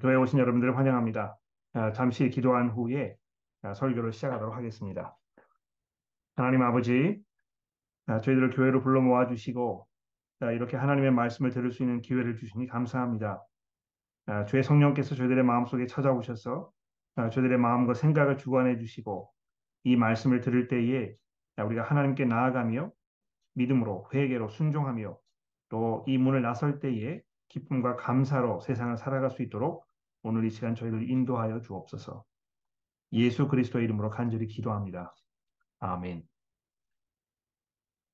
교회에 오신 여러분들을 환영합니다. 아, 잠시 기도한 후에 아, 설교를 시작하도록 하겠습니다. 하나님 아버지, 아, 저희들을 교회로 불러 모아주시고 이렇게 하나님의 말씀을 들을 수 있는 기회를 주시니 감사합니다. 주의 성령께서 저희들의 마음속에 찾아오셔서 저희들의 마음과 생각을 주관해 주시고 이 말씀을 들을 때에 우리가 하나님께 나아가며 믿음으로 회개로 순종하며 또 이 문을 나설 때에 기쁨과 감사로 세상을 살아갈 수 있도록 오늘 이 시간 저희를 인도하여 주옵소서. 예수 그리스도의 이름으로 간절히 기도합니다. 아멘.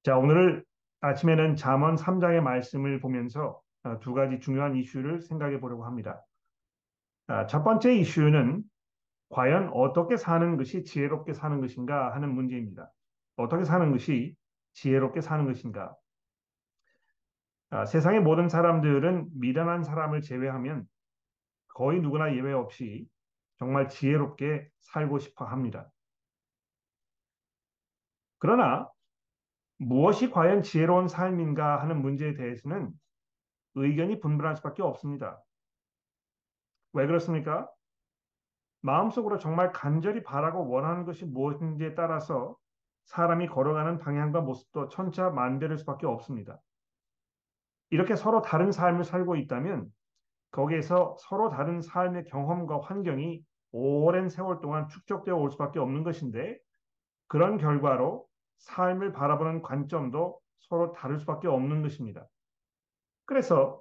자, 오늘 아침에는 잠언 3장의 말씀을 보면서 아, 두 가지 중요한 이슈를 생각해 보려고 합니다. 아, 첫 번째 이슈는 과연 어떻게 사는 것이 지혜롭게 사는 것인가 하는 문제입니다. 어떻게 사는 것이 지혜롭게 사는 것인가? 아, 세상의 모든 사람들은 미련한 사람을 제외하면 거의 누구나 예외 없이 정말 지혜롭게 살고 싶어 합니다. 그러나 무엇이 과연 지혜로운 삶인가 하는 문제에 대해서는 의견이 분분할 수밖에 없습니다. 왜 그렇습니까? 마음속으로 정말 간절히 바라고 원하는 것이 무엇인지에 따라서 사람이 걸어가는 방향과 모습도 천차만별일 수밖에 없습니다. 이렇게 서로 다른 삶을 살고 있다면 거기에서 서로 다른 삶의 경험과 환경이 오랜 세월 동안 축적되어 올 수밖에 없는 것인데 그런 결과로 삶을 바라보는 관점도 서로 다를 수밖에 없는 것입니다. 그래서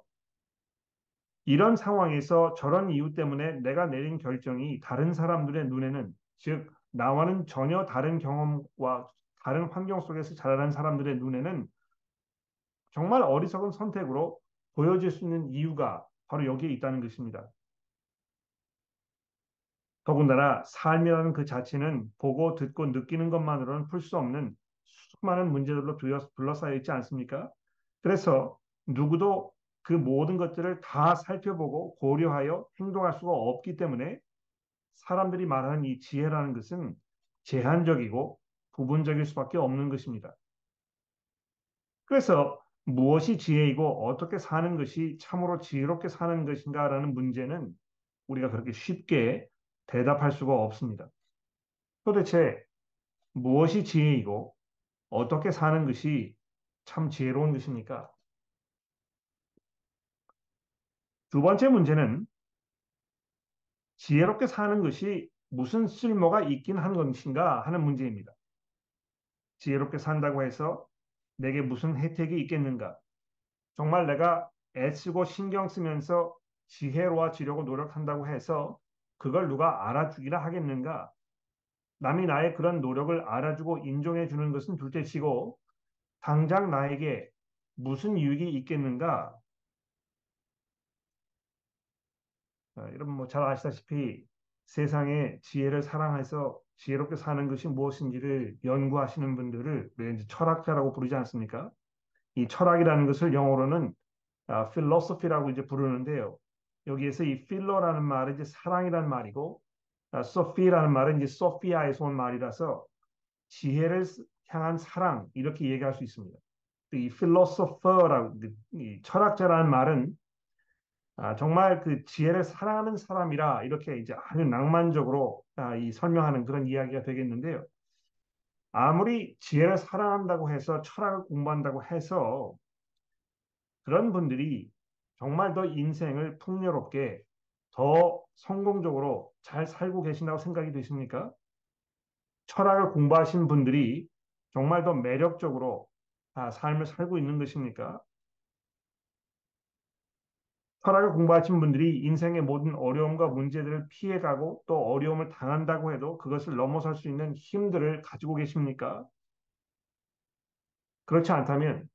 이런 상황에서 저런 이유 때문에 내가 내린 결정이 다른 사람들의 눈에는 즉 나와는 전혀 다른 경험과 다른 환경 속에서 자라난 사람들의 눈에는 정말 어리석은 선택으로 보여질 수 있는 이유가 바로 여기에 있다는 것입니다. 더군다나 삶이라는 그 자체는 보고 듣고 느끼는 것만으로는 풀 수 없는 수많은 문제들로 둘러싸여 있지 않습니까? 그래서 누구도 그 모든 것들을 다 살펴보고 고려하여 행동할 수가 없기 때문에 사람들이 말하는 이 지혜라는 것은 제한적이고 부분적일 수밖에 없는 것입니다. 그래서 무엇이 지혜이고 어떻게 사는 것이 참으로 지혜롭게 사는 것인가라는 문제는 우리가 그렇게 쉽게 대답할 수가 없습니다. 도대체 무엇이 지혜이고 어떻게 사는 것이 참 지혜로운 것입니까? 두 번째 문제는 지혜롭게 사는 것이 무슨 쓸모가 있긴 한 것인가 하는 문제입니다. 지혜롭게 산다고 해서 내게 무슨 혜택이 있겠는가? 정말 내가 애쓰고 신경 쓰면서 지혜로워지려고 노력한다고 해서 그걸 누가 알아주기나 하겠는가? 남이 나의 그런 노력을 알아주고 인정해 주는 것은 둘째치고 당장 나에게 무슨 유익이 있겠는가? 여러분 뭐 잘 아시다시피 세상에 지혜를 사랑해서 지혜롭게 사는 것이 무엇인지를 연구하시는 분들을 왠지 철학자라고 부르지 않습니까? 이 철학이라는 것을 영어로는 아, philosophy라고 이제 부르는데요. 여기에서 이 필로라는 말은 이제 사랑이라는 말이고 아, 소피라는 말은 이제 소피아에서 온 말이라서 지혜를 향한 사랑 이렇게 얘기할 수 있습니다. 이 philosopher라고 이 철학자라는 말은 아, 정말 그 지혜를 사랑하는 사람이라 이렇게 이제 아주 낭만적으로 아, 이 설명하는 그런 이야기가 되겠는데요. 아무리 지혜를 사랑한다고 해서 철학을 공부한다고 해서 그런 분들이 정말 더 인생을 풍요롭게 더 성공적으로 잘 살고 계신다고 생각이 되십니까? 철학을 공부하신 분들이 정말 더 매력적으로 아, 삶을 살고 있는 것입니까? 철학을 공부하신 분들이 인생의 모든 어려움과 문제들을 피해가고 또 어려움을 당한다고 해도 그것을 넘어설 수 있는 힘들을 가지고 계십니까? 그렇지 않다면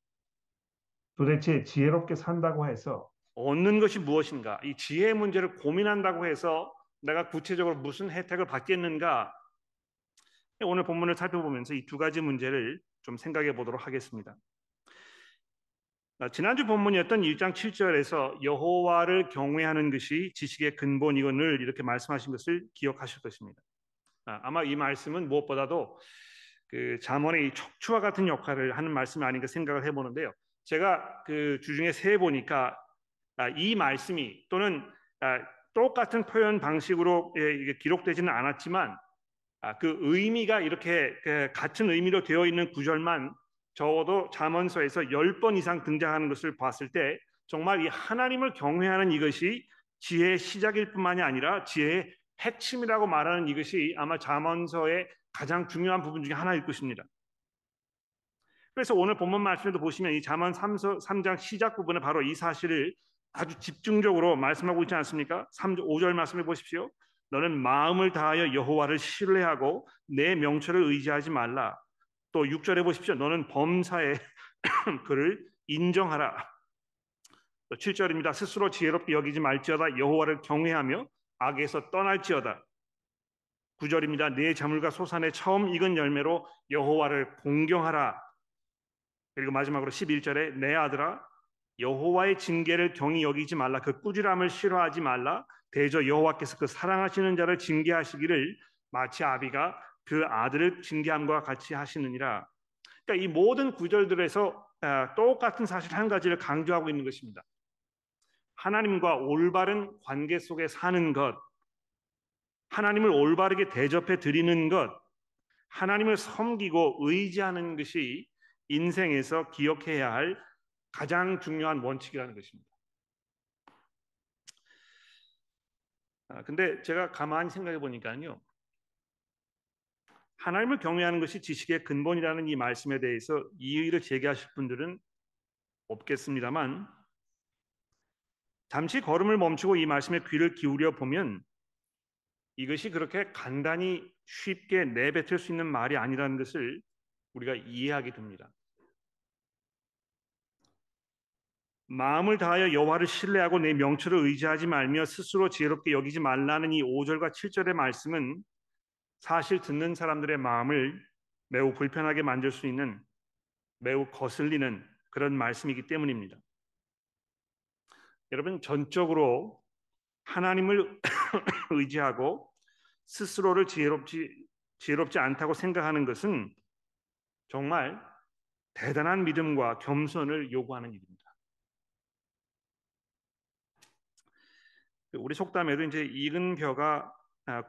도대체 지혜롭게 산다고 해서 얻는 것이 무엇인가? 이 지혜의 문제를 고민한다고 해서 내가 구체적으로 무슨 혜택을 받겠는가? 오늘 본문을 살펴보면서 이 두 가지 문제를 좀 생각해 보도록 하겠습니다. 아, 지난주 본문이었던 1장 7절에서 여호와를 경외하는 것이 지식의 근본이건을 이렇게 말씀하신 것을 기억하실 것입니다. 아, 아마 이 말씀은 무엇보다도 그 잠언의 척추와 같은 역할을 하는 말씀이 아닌가 생각을 해보는데요. 제가 그 주중에 세 보니까 아, 이 말씀이 또는 똑같은 표현 방식으로 이게 기록되지는 않았지만 그 의미가 이렇게 그 같은 의미로 되어 있는 구절만 적어도 잠언서에서 10번 이상 등장하는 것을 봤을 때 정말 이 하나님을 경외하는 이것이 지혜의 시작일 뿐만이 아니라 지혜의 핵심이라고 말하는 이것이 아마 잠언서의 가장 중요한 부분 중에 하나일 것입니다. 그래서 오늘 본문 말씀에도 보시면 이 잠언 3장 시작 부분에 바로 이 사실을 아주 집중적으로 말씀하고 있지 않습니까? 3, 5절 말씀해 보십시오. 너는 마음을 다하여 여호와를 신뢰하고 내 명철을 의지하지 말라. 또 6절에 보십시오. 너는 범사에 그를 인정하라. 또 7절입니다. 스스로 지혜롭게 여기지 말지어다 여호와를 경외하며 악에서 떠날지어다. 9절입니다. 내 자물과 소산의 처음 익은 열매로 여호와를 공경하라. 그리고 마지막으로 11절에 내 아들아 여호와의 징계를 경히 여기지 말라. 그 꾸지람을 싫어하지 말라. 대저 여호와께서 그 사랑하시는 자를 징계하시기를 마치 아비가 그 아들을 징계함과 같이 하시느니라. 그러니까 이 모든 구절들에서 아, 똑같은 사실 한 가지를 강조하고 있는 것입니다. 하나님과 올바른 관계 속에 사는 것, 하나님을 올바르게 대접해 드리는 것, 하나님을 섬기고 의지하는 것이 인생에서 기억해야 할 가장 중요한 원칙이라는 것입니다. 아, 근데 제가 가만히 생각해 보니까요. 하나님을 경외하는 것이 지식의 근본이라는 이 말씀에 대해서 이의를 제기하실 분들은 없겠습니다만 잠시 걸음을 멈추고 이 말씀에 귀를 기울여 보면 이것이 그렇게 간단히 쉽게 내뱉을 수 있는 말이 아니라는 것을 우리가 이해하게 됩니다. 마음을 다하여 여호와를 신뢰하고 내 명철을 의지하지 말며 스스로 지혜롭게 여기지 말라는 이 5절과 7절의 말씀은 사실 듣는 사람들의 마음을 매우 불편하게 만들 수 있는 매우 거슬리는 그런 말씀이기 때문입니다. 여러분 전적으로 하나님을 의지하고 스스로를 지혜롭지 지혜롭지 않다고 생각하는 것은 정말 대단한 믿음과 겸손을 요구하는 일입니다. 우리 속담에도 이제 익은 벼가 아,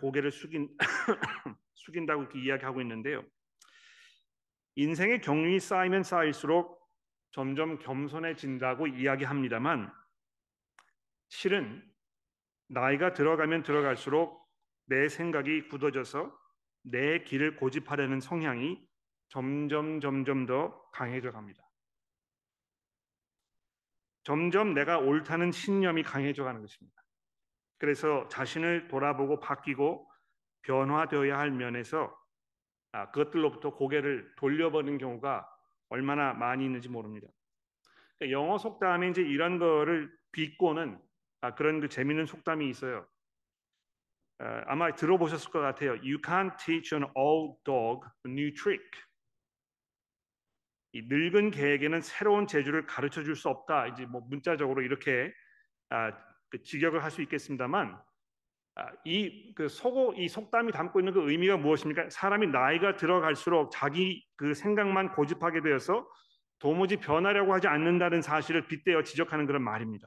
고개를 숙인 숙인다고 이렇게 이야기하고 있는데요. 인생의 경륜이 쌓이면 쌓일수록 점점 겸손해진다고 이야기합니다만 실은 나이가 들어가면 들어갈수록 내 생각이 굳어져서 내 길을 고집하려는 성향이 점점 점점 더 강해져 갑니다. 점점 내가 옳다는 신념이 강해져 가는 것입니다. 그래서 자신을 돌아보고 바뀌고 변화되어야 할 면에서 아, 그것들로부터 고개를 돌려버리는 경우가 얼마나 많이 있는지 모릅니다. 그러니까 영어 속담에 이제 이런 거를 비꼬는 아, 그런 그 재미있는 속담이 있어요. 아, 아마 들어보셨을 것 같아요. You can't teach an old dog a new trick. 이 늙은 개에게는 새로운 재주를 가르쳐 줄 수 없다. 이제 뭐 문자적으로 이렇게 아, 그 직역을 할 수 있겠습니다만 아, 이그 속어 이 속담이 담고 있는 그 의미가 무엇입니까? 사람이 나이가 들어갈수록 자기 그 생각만 고집하게 되어서 도무지 변하려고 하지 않는다는 사실을 빗대어 지적하는 그런 말입니다.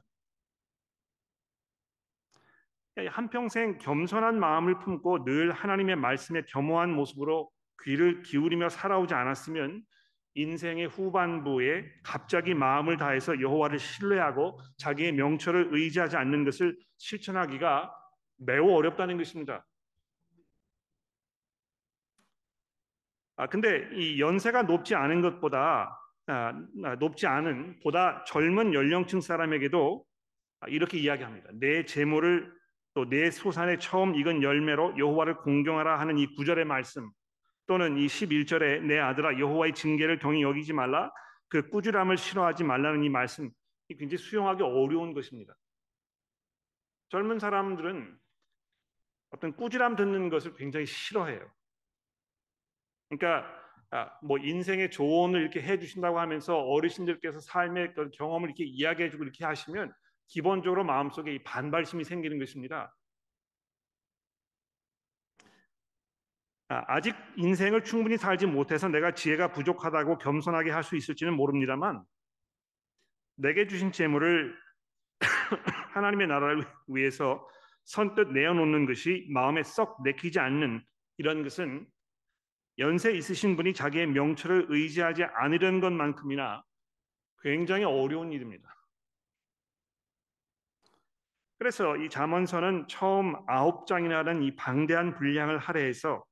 한평생 겸손한 마음을 품고 늘 하나님의 말씀에 겸허한 모습으로 귀를 기울이며 살아오지 않았으면 인생의 후반부에 갑자기 마음을 다해서 여호와를 신뢰하고 자기의 명철을 의지하지 않는 것을 실천하기가 매우 어렵다는 것입니다. 아 근데 이 연세가 높지 않은 것보다 아, 아 높지 않은 보다 젊은 연령층 사람에게도 이렇게 이야기합니다. 내 재물을 또 내 소산의 처음 익은 열매로 여호와를 공경하라 하는 이 구절의 말씀 또는 이 11절에 내 아들아 여호와의 징계를 경히 여기지 말라 그 꾸지람을 싫어하지 말라는 이 말씀 이 굉장히 수용하기 어려운 것입니다. 젊은 사람들은 어떤 꾸지람 듣는 것을 굉장히 싫어해요. 그러니까 아, 뭐 인생의 조언을 이렇게 해주신다고 하면서 어르신들께서 삶의 그 경험을 이렇게 이야기해주고 이렇게 하시면 기본적으로 마음속에 이 반발심이 생기는 것입니다. 아, 아직 인생을 충분히 살지 못해서 내가 지혜가 부족하다고 겸손하게 할 수 있을지는 모릅니다만 내게 주신 재물을 하나님의 나라를 위해서 선뜻 내어놓는 것이 마음에 썩 내키지 않는 이런 것은 연세 있으신 분이 자기의 명철을 의지하지 않으려는 것만큼이나 굉장히 어려운 일입니다. 그래서 이 잠언서는 처음 아홉 장이라는 이 방대한 분량을 할애해서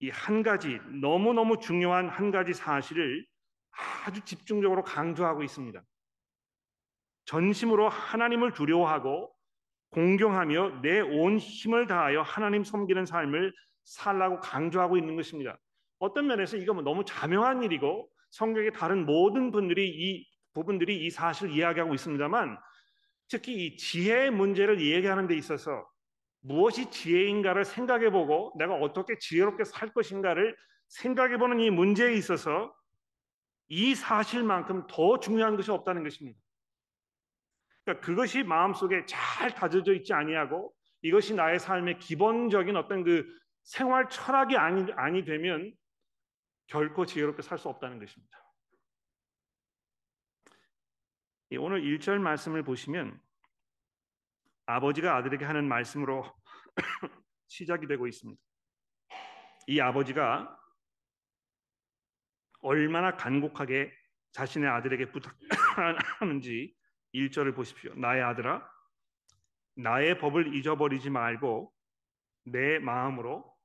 이 한 가지 너무너무 중요한 한 가지 사실을 아주 집중적으로 강조하고 있습니다. 전심으로 하나님을 두려워하고 공경하며 내 온 힘을 다하여 하나님 섬기는 삶을 살라고 강조하고 있는 것입니다. 어떤 면에서 이거 뭐 너무 자명한 일이고 성경의 다른 모든 분들이 이 부분들이 이 사실을 이야기하고 있습니다만 특히 이 지혜의 문제를 얘기하는 데 있어서 무엇이 지혜인가를 생각해보고 내가 어떻게 지혜롭게 살 것인가를 생각해보는 이 문제에 있어서 이 사실만큼 더 중요한 것이 없다는 것입니다. 그러니까 그것이 마음속에 잘 다져져 있지 아니하고 이것이 나의 삶의 기본적인 어떤 그 생활 철학이 아니, 아니 되면 결코 지혜롭게 살 수 없다는 것입니다. 오늘 1절 말씀을 보시면 아버지가 아들에게 하는 말씀으로 시작이 되고 있습니다. 이 아버지가 얼마나 간곡하게 자신의 아들에게 부탁하는지 1절을 보십시오. 나의 아들아 나의 법을 잊어버리지 말고 내 마음으로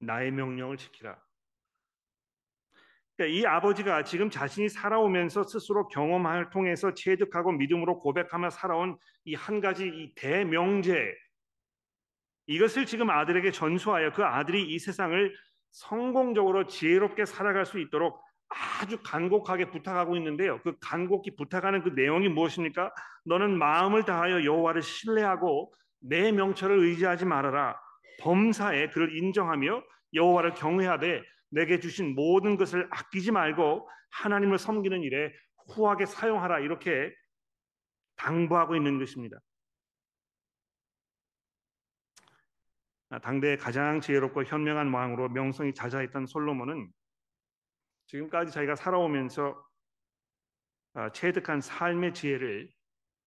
나의 명령을 지키라. 그러니까 이 아버지가 지금 자신이 살아오면서 스스로 경험을 통해서 체득하고 믿음으로 고백하며 살아온 이 한 가지 이 대명제 이것을 지금 아들에게 전수하여 그 아들이 이 세상을 성공적으로 지혜롭게 살아갈 수 있도록 아주 간곡하게 부탁하고 있는데요. 그 간곡히 부탁하는 그 내용이 무엇입니까? 너는 마음을 다하여 여호와를 신뢰하고 내 명철을 의지하지 말아라. 범사에 그를 인정하며 여호와를 경외하되 내게 주신 모든 것을 아끼지 말고 하나님을 섬기는 일에 후하게 사용하라 이렇게 당부하고 있는 것입니다. 당대 가장 지혜롭고 현명한 왕으로 명성이 자자했던 솔로몬은 지금까지 자기가 살아오면서 아, 체득한 삶의 지혜를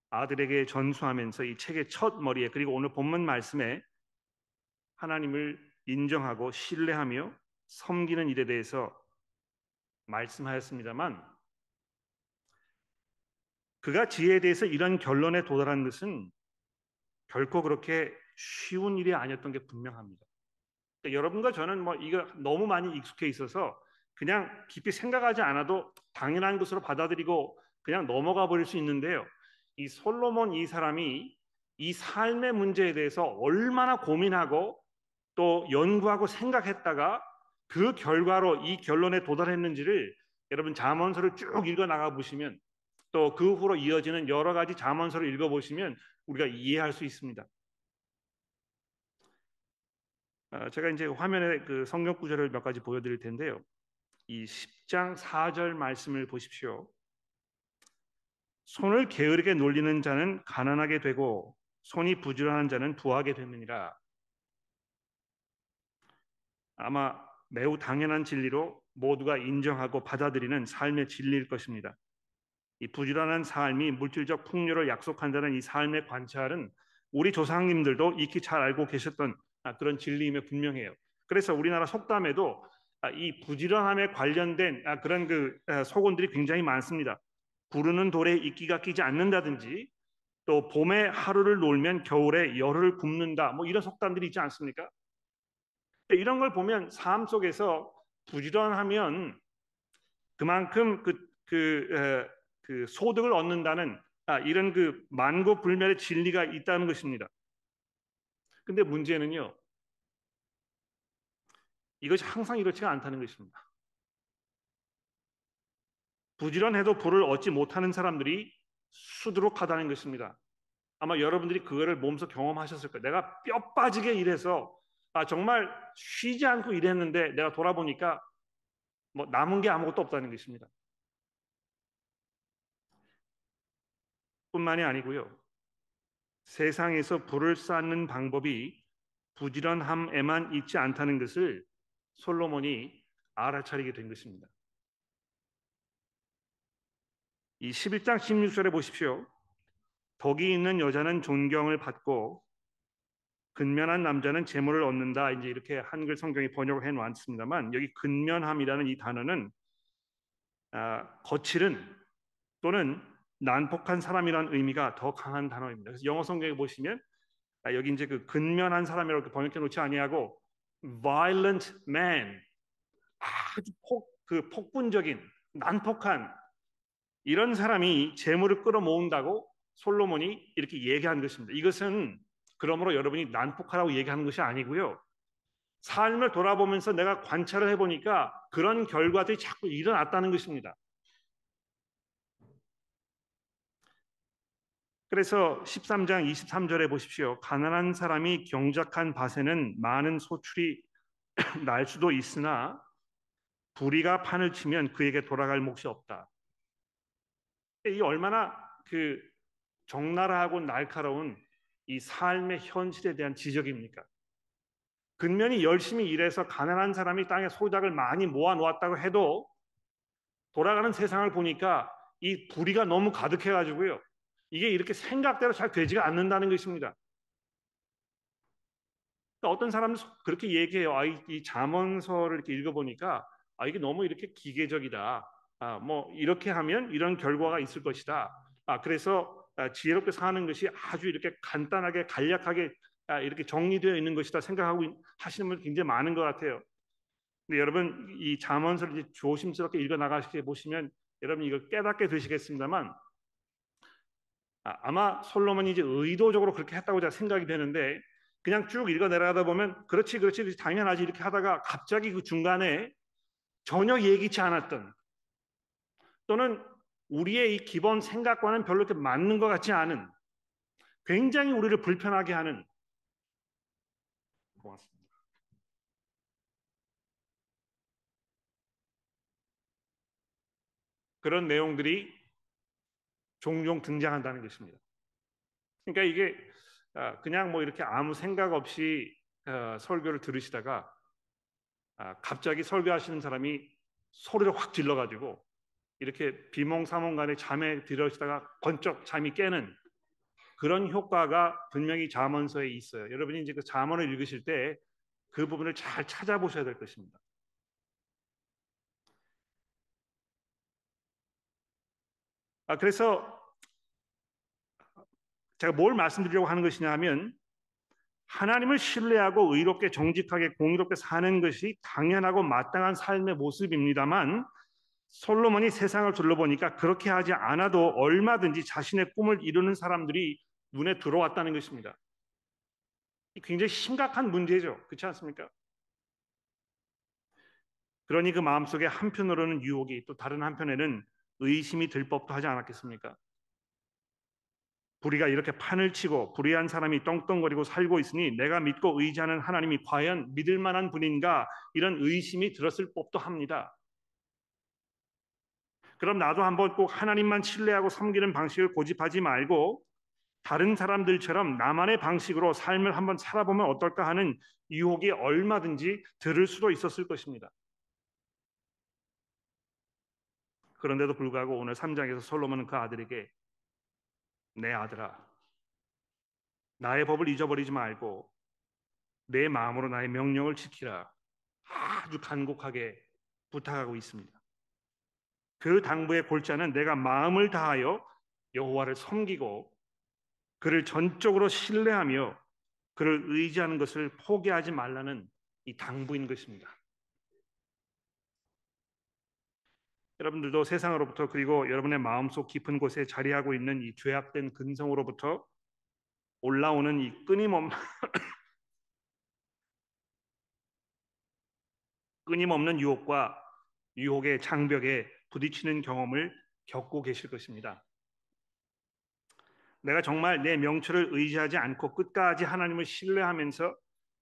아들에게 전수하면서 이 책의 첫 머리에 그리고 오늘 본문 말씀에 하나님을 인정하고 신뢰하며 섬기는 일에 대해서 말씀하였습니다만 그가 지혜에 대해서 이런 결론에 도달한 것은 결코 그렇게 쉬운 일이 아니었던 게 분명합니다. 그러니까 여러분과 저는 뭐 이거 너무 많이 익숙해 있어서 그냥 깊이 생각하지 않아도 당연한 것으로 받아들이고 그냥 넘어가 버릴 수 있는데요. 이 솔로몬 이 사람이 이 삶의 문제에 대해서 얼마나 고민하고 또 연구하고 생각했다가 그 결과로 이 결론에 도달했는지를 여러분 잠언서를 쭉 읽어 나가 보시면 또 그 후로 이어지는 여러 가지 잠언서를 읽어 보시면 우리가 이해할 수 있습니다. 아, 제가 이제 화면에 그 성경 구절을 몇 가지 보여드릴 텐데요. 이 10장 4절 말씀을 보십시오. 손을 게으르게 놀리는 자는 가난하게 되고 손이 부지런한 자는 부하게 되느니라. 아마 매우 당연한 진리로 모두가 인정하고 받아들이는 삶의 진리일 것입니다. 이 부지런한 삶이 물질적 풍요를 약속한다는 이 삶의 관찰은 우리 조상님들도 익히 잘 알고 계셨던 아, 그런 진리임에 분명해요. 그래서 우리나라 속담에도 아, 이 부지런함에 관련된 아, 그런 그 속언들이 굉장히 많습니다. 구르는 돌에 이끼가 끼지 않는다든지 또 봄에 하루를 놀면 겨울에 열흘을 굶는다. 뭐 이런 속담들이 있지 않습니까? 이런 걸 보면 삶 속에서 부지런하면 그만큼 그, 그, 에, 그 소득을 얻는다는 아, 이런 그 만고 불멸의 진리가 있다는 것입니다. 근데 문제는요. 이것이 항상 이렇지가 않다는 것입니다. 부지런해도 부를 얻지 못하는 사람들이 수두룩하다는 것입니다. 아마 여러분들이 그거를 몸소 경험하셨을 거예요. 내가 뼈 빠지게 일해서 아, 정말 쉬지 않고 일했는데 내가 돌아보니까 뭐 남은 게 아무것도 없다는 것입니다. 뿐만이 아니고요. 세상에서 불을 쌓는 방법이 부지런함에만 있지 않다는 것을 솔로몬이 알아차리게 된 것입니다. 이 11장 16절에 보십시오. 덕이 있는 여자는 존경을 받고 근면한 남자는 재물을 얻는다. 이제 이렇게 한글 성경이 번역을 해 놓았습니다만 여기 근면함이라는 이 단어는 아, 거칠은 또는 난폭한 사람이라는 의미가 더 강한 단어입니다. 그래서 영어 성경에 보시면 아, 여기 이제 그 근면한 사람이라고 번역해 놓지 아니하고 violent man 아주 폭 그 폭군적인 난폭한 이런 사람이 재물을 끌어모은다고 솔로몬이 이렇게 얘기한 것입니다. 이것은 그러므로 여러분이 난폭하라고 얘기하는 것이 아니고요. 삶을 돌아보면서 내가 관찰을 해보니까 그런 결과들이 자꾸 일어났다는 것입니다. 그래서 13장 23절에 보십시오. 가난한 사람이 경작한 밭에는 많은 소출이 날 수도 있으나 불의가 판을 치면 그에게 돌아갈 몫이 없다. 이 얼마나 그 적나라하고 날카로운 이 삶의 현실에 대한 지적입니까? 근면이 열심히 일해서 가난한 사람이 땅에 소작을 많이 모아 놓았다고 해도 돌아가는 세상을 보니까 이 불의가 너무 가득해 가지고요. 이게 이렇게 생각대로 잘 되지가 않는다는 것입니다. 그러니까 어떤 사람은 그렇게 얘기해요. 아, 이, 이 잠언서를 이렇게 읽어보니까 아, 이게 너무 이렇게 기계적이다. 아, 뭐 이렇게 하면 이런 결과가 있을 것이다. 아, 그래서 아, 지혜롭게 사는 것이 아주 이렇게 간단하게 간략하게 아, 이렇게 정리되어 있는 것이다 생각하고 하시는 분 굉장히 많은 것 같아요. 근데 여러분 이 잠언서를 조심스럽게 읽어 나가시게 보시면 여러분 이걸 깨닫게 되시겠습니다만 아, 아마 솔로몬이 이제 의도적으로 그렇게 했다고 제가 생각이 되는데 그냥 쭉 읽어 내려가다 보면 그렇지 그렇지 당연하지 이렇게 하다가 갑자기 그 중간에 전혀 예기치 않았던 또는 우리의 이 기본 생각과는 별로 이렇게 맞는 것 같지 않은 굉장히 우리를 불편하게 하는 고맙습니다. 그런 내용들이 종종 등장한다는 것입니다. 그러니까 이게 아, 그냥 뭐 이렇게 아무 생각 없이 어, 설교를 들으시다가 아, 갑자기 설교하시는 사람이 소리를 확 질러가지고 이렇게 비몽사몽간에 잠에 들으시다가 번쩍 잠이 깨는 그런 효과가 분명히 자문서에 있어요. 여러분이 이제 그 자문을 읽으실 때 그 부분을 잘 찾아보셔야 될 것입니다. 아, 그래서 제가 뭘 말씀드리려고 하는 것이냐 하면 하나님을 신뢰하고 의롭게 정직하게 공의롭게 사는 것이 당연하고 마땅한 삶의 모습입니다만 솔로몬이 세상을 둘러보니까 그렇게 하지 않아도 얼마든지 자신의 꿈을 이루는 사람들이 눈에 들어왔다는 것입니다. 굉장히 심각한 문제죠. 그렇지 않습니까? 그러니 그 마음속에 한편으로는 유혹이 또 다른 한편에는 의심이 들 법도 하지 않았겠습니까? 불의가 이렇게 판을 치고 불의한 사람이 떵떵거리고 살고 있으니 내가 믿고 의지하는 하나님이 과연 믿을 만한 분인가 이런 의심이 들었을 법도 합니다. 그럼 나도 한번 꼭 하나님만 신뢰하고 섬기는 방식을 고집하지 말고 다른 사람들처럼 나만의 방식으로 삶을 한번 살아보면 어떨까 하는 유혹이 얼마든지 들을 수도 있었을 것입니다. 그런데도 불구하고 오늘 3장에서 솔로몬은 그 아들에게 내 아들아 나의 법을 잊어버리지 말고 내 마음으로 나의 명령을 지키라 아주 간곡하게 부탁하고 있습니다. 그 당부의 골자는 내가 마음을 다하여 여호와를 섬기고 그를 전적으로 신뢰하며 그를 의지하는 것을 포기하지 말라는 이 당부인 것입니다. 여러분들도 세상으로부터 그리고 여러분의 마음속 깊은 곳에 자리하고 있는 이 죄악된 근성으로부터 올라오는 이 끊임없는 끊임없는 유혹과 유혹의 장벽에 부딪히는 경험을 겪고 계실 것입니다. 내가 정말 내 명철을 의지하지 않고 끝까지 하나님을 신뢰하면서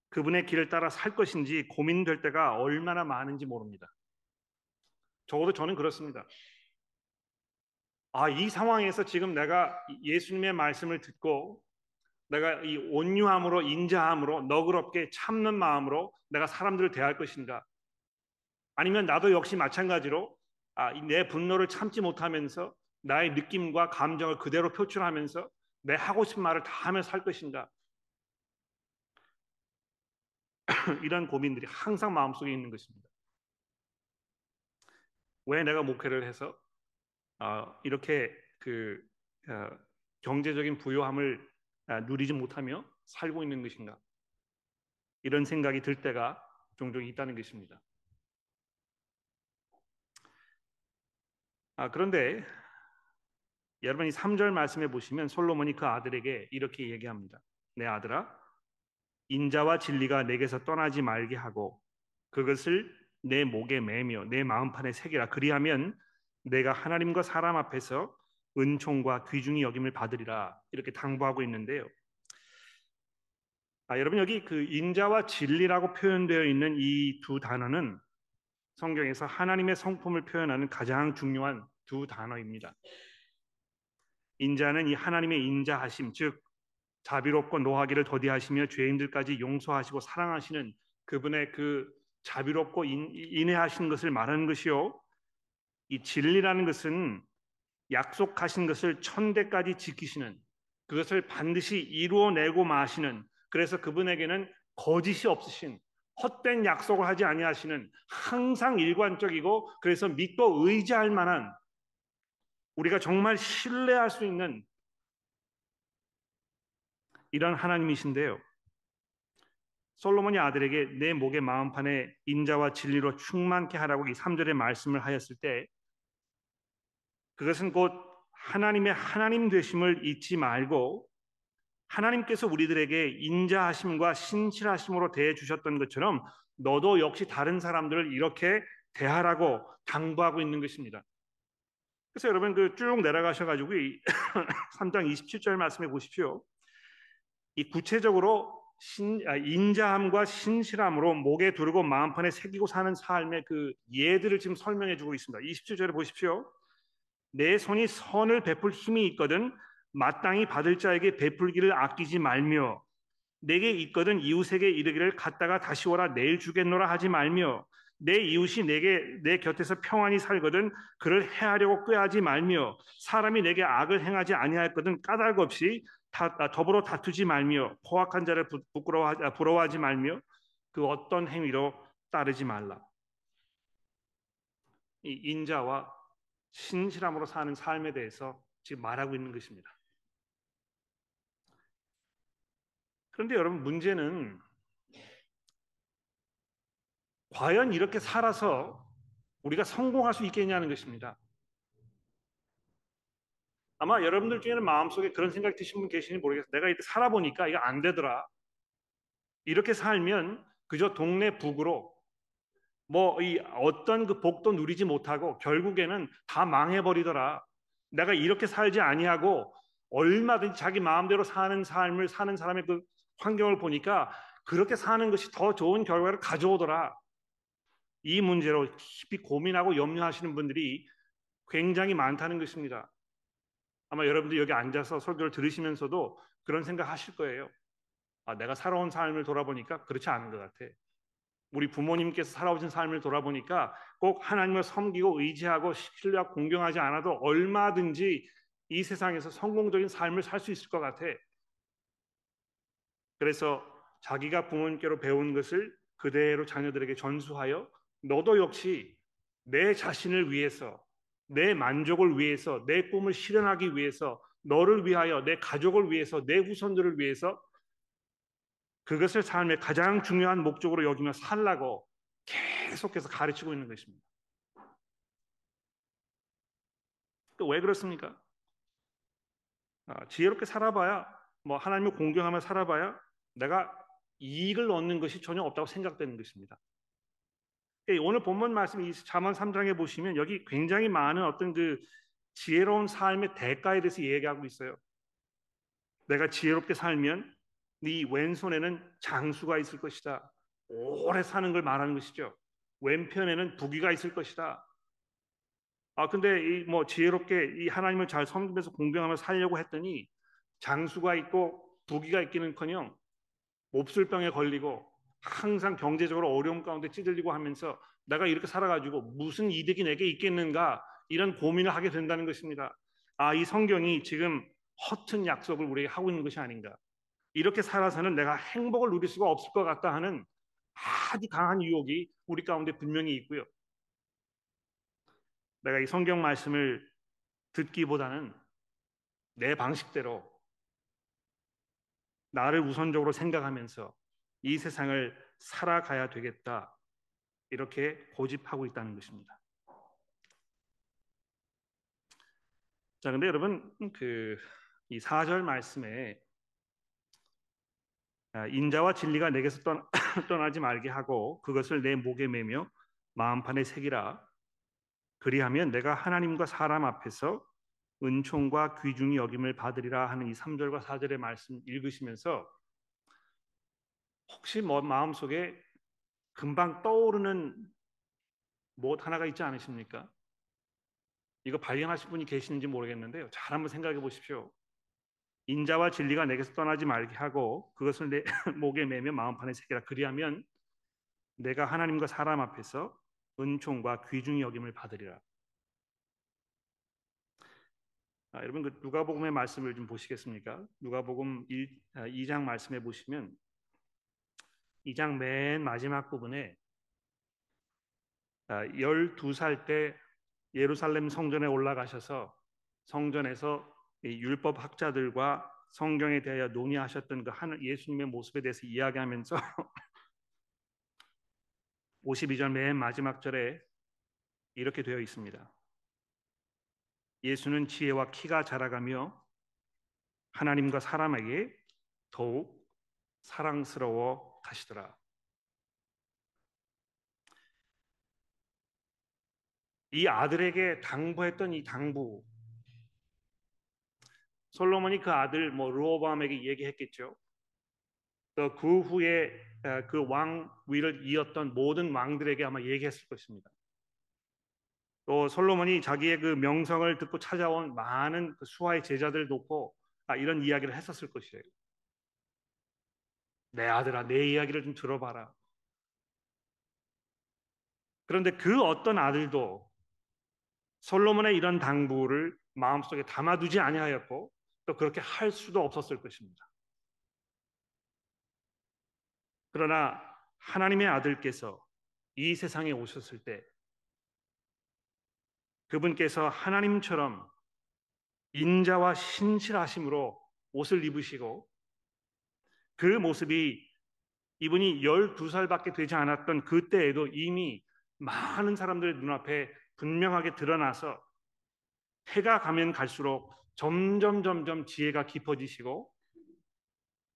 그분의 길을 따라 살 것인지 고민될 때가 얼마나 많은지 모릅니다. 적어도 저는 그렇습니다. 아, 이 상황에서 지금 내가 예수님의 말씀을 듣고 내가 이 온유함으로 인자함으로 너그럽게 참는 마음으로 내가 사람들을 대할 것인가? 아니면 나도 역시 마찬가지로 아, 내 분노를 참지 못하면서 나의 느낌과 감정을 그대로 표출하면서 내 하고 싶은 말을 다 하며 살 것인가? 이런 고민들이 항상 마음속에 있는 것입니다. 왜 내가 목회를 해서 어, 이렇게 그 어, 경제적인 부요함을 어, 누리지 못하며 살고 있는 것인가? 이런 생각이 들 때가 종종 있다는 것입니다. 아, 그런데 여러분이 3절 말씀에 보시면 솔로몬이 그 아들에게 이렇게 얘기합니다. 내 아들아, 인자와 진리가 내게서 떠나지 말게 하고 그것을 내 목에 매며 내 마음판에 새기라. 그리하면 내가 하나님과 사람 앞에서 은총과 귀중히 여김을 받으리라. 이렇게 당부하고 있는데요. 아, 여러분 여기 그 인자와 진리라고 표현되어 있는 이 두 단어는 성경에서 하나님의 성품을 표현하는 가장 중요한 두 단어입니다. 인자는 이 하나님의 인자하심, 즉 자비롭고 노하기를 더디하시며 죄인들까지 용서하시고 사랑하시는 그분의 그 자비롭고 인, 내하신 것을 말하는 것이요. 이 진리라는 것은 약속하신 것을 천대까지 지키시는 그것을 반드시 이루어내고 마시는 그래서 그분에게는 거짓이 없으신 헛된 약속을 하지 아니하시는 항상 일관적이고 그래서 믿고 의지할 만한 우리가 정말 신뢰할 수 있는 이런 하나님이신데요. 솔로몬이 아들에게 내 목의 마음판에 인자와 진리로 충만케 하라고 이 3절의 말씀을 하였을 때 그것은 곧 하나님의 하나님 되심을 잊지 말고 하나님께서 우리들에게 인자하심과 신실하심으로 대해 주셨던 것처럼 너도 역시 다른 사람들을 이렇게 대하라고 당부하고 있는 것입니다. 그래서 여러분 그 쭉 내려가셔 가지고 이 3장 27절 말씀해 보십시오. 이 구체적으로 신, 아, 인자함과 신실함으로 목에 두르고 마음판에 새기고 사는 삶의 그 예들을 지금 설명해 주고 있습니다. 27절에 보십시오. 내 손이 선을 베풀 힘이 있거든 마땅히 받을 자에게 베풀기를 아끼지 말며 내게 있거든 이웃에게 이르기를 갔다가 다시 오라 내일 주겠노라 하지 말며 내 이웃이 내게 내 곁에서 평안히 살거든 그를 해하려고 꾀하지 말며 사람이 내게 악을 행하지 아니하였거든 까닭 없이 다, 아, 더불어 다투지 말며 포악한 자를 부끄러워 아, 부러워하지 말며 그 어떤 행위로 따르지 말라. 이 인자와 신실함으로 사는 삶에 대해서 지금 말하고 있는 것입니다. 그런데 여러분 문제는 과연 이렇게 살아서 우리가 성공할 수 있겠냐는 것입니다. 아마 여러분들 중에는 마음속에 그런 생각 드신 분 계시는지 모르겠어요. 내가 이렇게 살아보니까 이거 안 되더라. 이렇게 살면 그저 동네 북으로 뭐 이 어떤 그 복도 누리지 못하고 결국에는 다 망해버리더라. 내가 이렇게 살지 아니하고 얼마든지 자기 마음대로 사는 삶을 사는 사람의 그 환경을 보니까 그렇게 사는 것이 더 좋은 결과를 가져오더라. 이 문제로 깊이 고민하고 염려하시는 분들이 굉장히 많다는 것입니다. 아마 여러분들 여기 앉아서 설교를 들으시면서도 그런 생각 하실 거예요. 아, 내가 살아온 삶을 돌아보니까 그렇지 않은 것 같아. 우리 부모님께서 살아오신 삶을 돌아보니까 꼭 하나님을 섬기고 의지하고 신뢰하고 공경하지 않아도 얼마든지 이 세상에서 성공적인 삶을 살 수 있을 것 같아. 그래서 자기가 부모님께로 배운 것을 그대로 자녀들에게 전수하여 너도 역시 내 자신을 위해서 내 만족을 위해서 내 꿈을 실현하기 위해서 너를 위하여 내 가족을 위해서 내 후손들을 위해서 그것을 삶의 가장 중요한 목적으로 여기며 살라고 계속해서 가르치고 있는 것입니다. 왜 그렇습니까? 아, 지혜롭게 살아봐야 뭐 하나님을 공경하며 살아봐야 내가 이익을 얻는 것이 전혀 없다고 생각되는 것입니다. 예, 오늘 본문 말씀 이 잠언 3장에 보시면 여기 굉장히 많은 어떤 그 지혜로운 삶의 대가에 대해서 얘기하고 있어요. 내가 지혜롭게 살면 네 왼손에는 장수가 있을 것이다. 오래 사는 걸 말하는 것이죠. 왼편에는 부귀가 있을 것이다. 아 근데 이 뭐 지혜롭게 이 하나님을 잘 섬기면서 공경하며 살려고 했더니 장수가 있고 부귀가 있기는커녕 몹쓸병에 걸리고 항상 경제적으로 어려움 가운데 찌들리고 하면서 내가 이렇게 살아가지고 무슨 이득이 내게 있겠는가 이런 고민을 하게 된다는 것입니다. 아, 이 성경이 지금 허튼 약속을 우리에게 하고 있는 것이 아닌가. 이렇게 살아서는 내가 행복을 누릴 수가 없을 것 같다 하는 아주 강한 유혹이 우리 가운데 분명히 있고요. 내가 이 성경 말씀을 듣기보다는 내 방식대로 나를 우선적으로 생각하면서 이 세상을 살아가야 되겠다. 이렇게 고집하고 있다는 것입니다. 자, 근데 여러분 그 이 4절 말씀에 아, 인자와 진리가 내게서 떠나지 말게 하고 그것을 내 목에 매며 마음판에 새기라. 그리하면 내가 하나님과 사람 앞에서 은총과 귀중히 여김을 받으리라 하는 이 3절과 4절의 말씀 읽으시면서 혹시 뭐 마음속에 금방 떠오르는 무엇 하나가 있지 않으십니까? 이거 발견하실 분이 계시는지 모르겠는데요. 잘 한번 생각해 보십시오. 인자와 진리가 내게서 떠나지 말게 하고 그것을 내 목에 매며 마음판에 새기라 그리하면 내가 하나님과 사람 앞에서 은총과 귀중히 여김을 받으리라. 아, 여러분 그 누가복음의 말씀을 좀 보시겠습니까? 누가복음 1, 2장 아, 말씀해 보시면 2장 맨 마지막 부분에 12살 아, 때 예루살렘 성전에 올라가셔서 성전에서 율법 학자들과 성경에 대하여 논의하셨던 그 하늘 예수님의 모습에 대해서 이야기하면서 52절 맨 마지막 절에 이렇게 되어 있습니다. 예수는 지혜와 키가 자라가며 하나님과 사람에게 더욱 사랑스러워 가시더라. 이 아들에게 당부했던 이 당부 솔로몬이 그 아들 뭐 로보암에게 얘기했겠죠. 그 후에 그 왕 위를 이었던 모든 왕들에게 아마 얘기했을 것입니다. 또 솔로몬이 자기의 그 명성을 듣고 찾아온 많은 그 수하의 제자들 놓고 아, 이런 이야기를 했었을 것이에요. 내 아들아, 내 이야기를 좀 들어봐라. 그런데 그 어떤 아들도 솔로몬의 이런 당부를 마음속에 담아두지 아니하였고 또 그렇게 할 수도 없었을 것입니다. 그러나 하나님의 아들께서 이 세상에 오셨을 때 그분께서 하나님처럼 인자와 신실하심으로 옷을 입으시고 그 모습이 이분이 12살밖에 되지 않았던 그때에도 이미 많은 사람들의 눈앞에 분명하게 드러나서 해가 가면 갈수록 점점 점점 지혜가 깊어지시고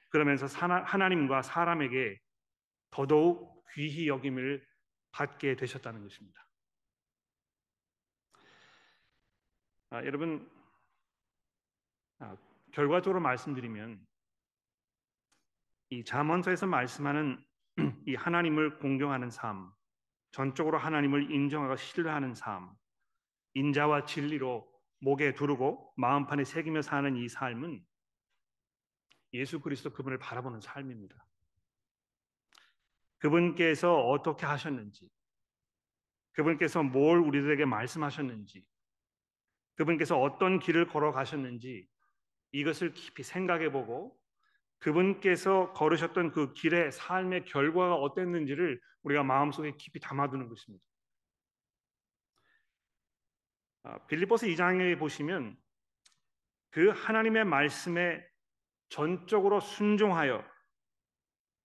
그러면서 하나님과 사람에게 더더욱 귀히 여김을 받게 되셨다는 것입니다. 아, 여러분 아, 결과적으로 말씀드리면 이 잠언서에서 말씀하는 이 하나님을 공경하는 삶, 전적으로 하나님을 인정하고 신뢰하는 삶, 인자와 진리로 목에 두르고 마음판에 새기며 사는 이 삶은 예수 그리스도 그분을 바라보는 삶입니다. 그분께서 어떻게 하셨는지, 그분께서 뭘 우리들에게 말씀하셨는지, 그분께서 어떤 길을 걸어가셨는지 이것을 깊이 생각해 보고 그분께서 걸으셨던 그 길의 삶의 결과가 어땠는지를 우리가 마음속에 깊이 담아두는 것입니다. 아, 빌리포스 2장에 보시면 그 하나님의 말씀에 전적으로 순종하여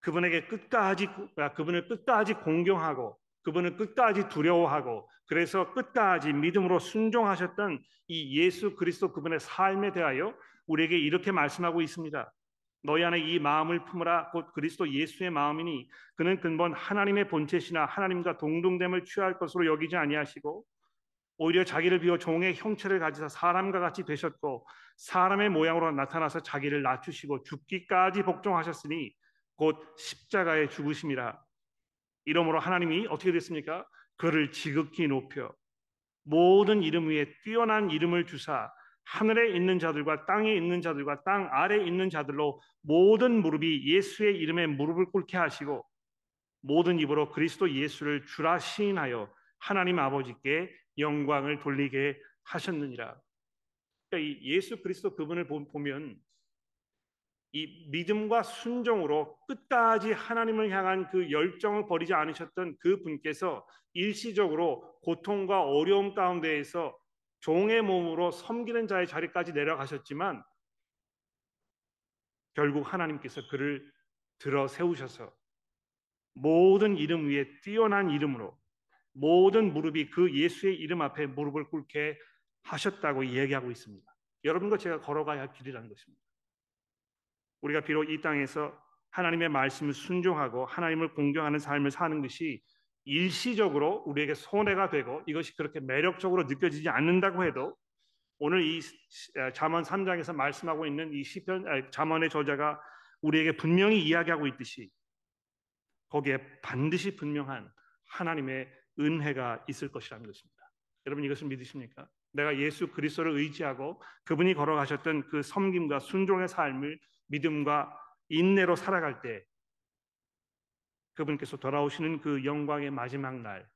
그분에게 끝까지 아, 그분을 끝까지 공경하고 그분을 끝까지 두려워하고 그래서 끝까지 믿음으로 순종하셨던 이 예수 그리스도 그분의 삶에 대하여 우리에게 이렇게 말씀하고 있습니다. 너희 안에 이 마음을 품으라 곧 그리스도 예수의 마음이니 그는 근본 하나님의 본체시나 하나님과 동등됨을 취할 것으로 여기지 아니하시고 오히려 자기를 비워 종의 형체를 가지사 사람과 같이 되셨고 사람의 모양으로 나타나서 자기를 낮추시고 죽기까지 복종하셨으니 곧 십자가에 죽으심이라 이러므로 하나님이 어떻게 됐습니까? 그를 지극히 높여 모든 이름 위에 뛰어난 이름을 주사 하늘에 있는 자들과 땅에 있는 자들과 땅 아래에 있는 자들로 모든 무릎이 예수의 이름에 무릎을 꿇게 하시고 모든 입으로 그리스도 예수를 주라 시인하여 하나님 아버지께 영광을 돌리게 하셨느니라. 그러니까 이 예수 그리스도 그분을 보면 이 믿음과 순종으로 끝까지 하나님을 향한 그 열정을 버리지 않으셨던 그 분께서 일시적으로 고통과 어려움 가운데에서 종의 몸으로 섬기는 자의 자리까지 내려가셨지만 결국 하나님께서 그를 들어 세우셔서 모든 이름 위에 뛰어난 이름으로 모든 무릎이 그 예수의 이름 앞에 무릎을 꿇게 하셨다고 이야기하고 있습니다. 여러분과 제가 걸어가야 할 길이라는 것입니다. 우리가 비록 이 땅에서 하나님의 말씀을 순종하고 하나님을 공경하는 삶을 사는 것이 일시적으로 우리에게 손해가 되고 이것이 그렇게 매력적으로 느껴지지 않는다고 해도 오늘 이 잠언 3장에서 말씀하고 있는 이 시편 잠언의 저자가 우리에게 분명히 이야기하고 있듯이 거기에 반드시 분명한 하나님의 은혜가 있을 것이라는 것입니다. 여러분 이것을 믿으십니까? 내가 예수 그리스도를 의지하고 그분이 걸어가셨던 그 섬김과 순종의 삶을 믿음과 인내로 살아갈 때 그분께서 돌아오시는 그 영광의 마지막 날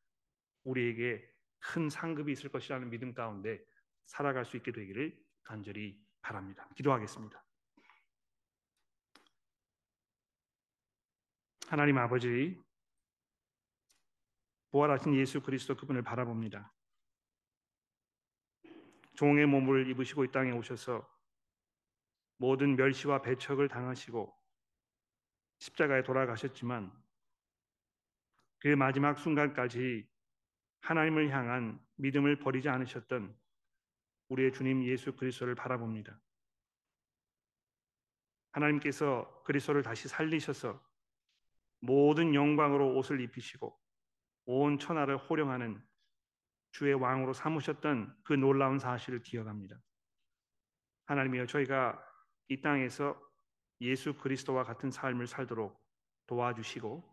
우리에게 큰 상급이 있을 것이라는 믿음 가운데 살아갈 수 있게 되기를 간절히 바랍니다. 기도하겠습니다. 하나님 아버지 부활하신 예수 그리스도 그분을 바라봅니다. 종의 몸을 입으시고 이 땅에 오셔서 모든 멸시와 배척을 당하시고 십자가에 돌아가셨지만 그 마지막 순간까지 하나님을 향한 믿음을 버리지 않으셨던 우리의 주님 예수 그리스도를 바라봅니다. 하나님께서 그리스도를 다시 살리셔서 모든 영광으로 옷을 입히시고 온 천하를 호령하는 주의 왕으로 삼으셨던 그 놀라운 사실을 기억합니다. 하나님이여 저희가 이 땅에서 예수 그리스도와 같은 삶을 살도록 도와주시고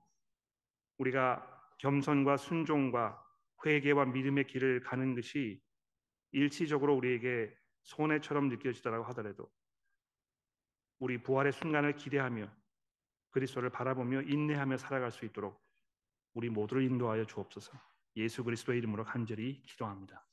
우리가 겸손과 순종과 회개와 믿음의 길을 가는 것이 일시적으로 우리에게 손해처럼 느껴지더라고 하더라도 우리 부활의 순간을 기대하며 그리스도를 바라보며 인내하며 살아갈 수 있도록 우리 모두를 인도하여 주옵소서. 예수 그리스도의 이름으로 간절히 기도합니다.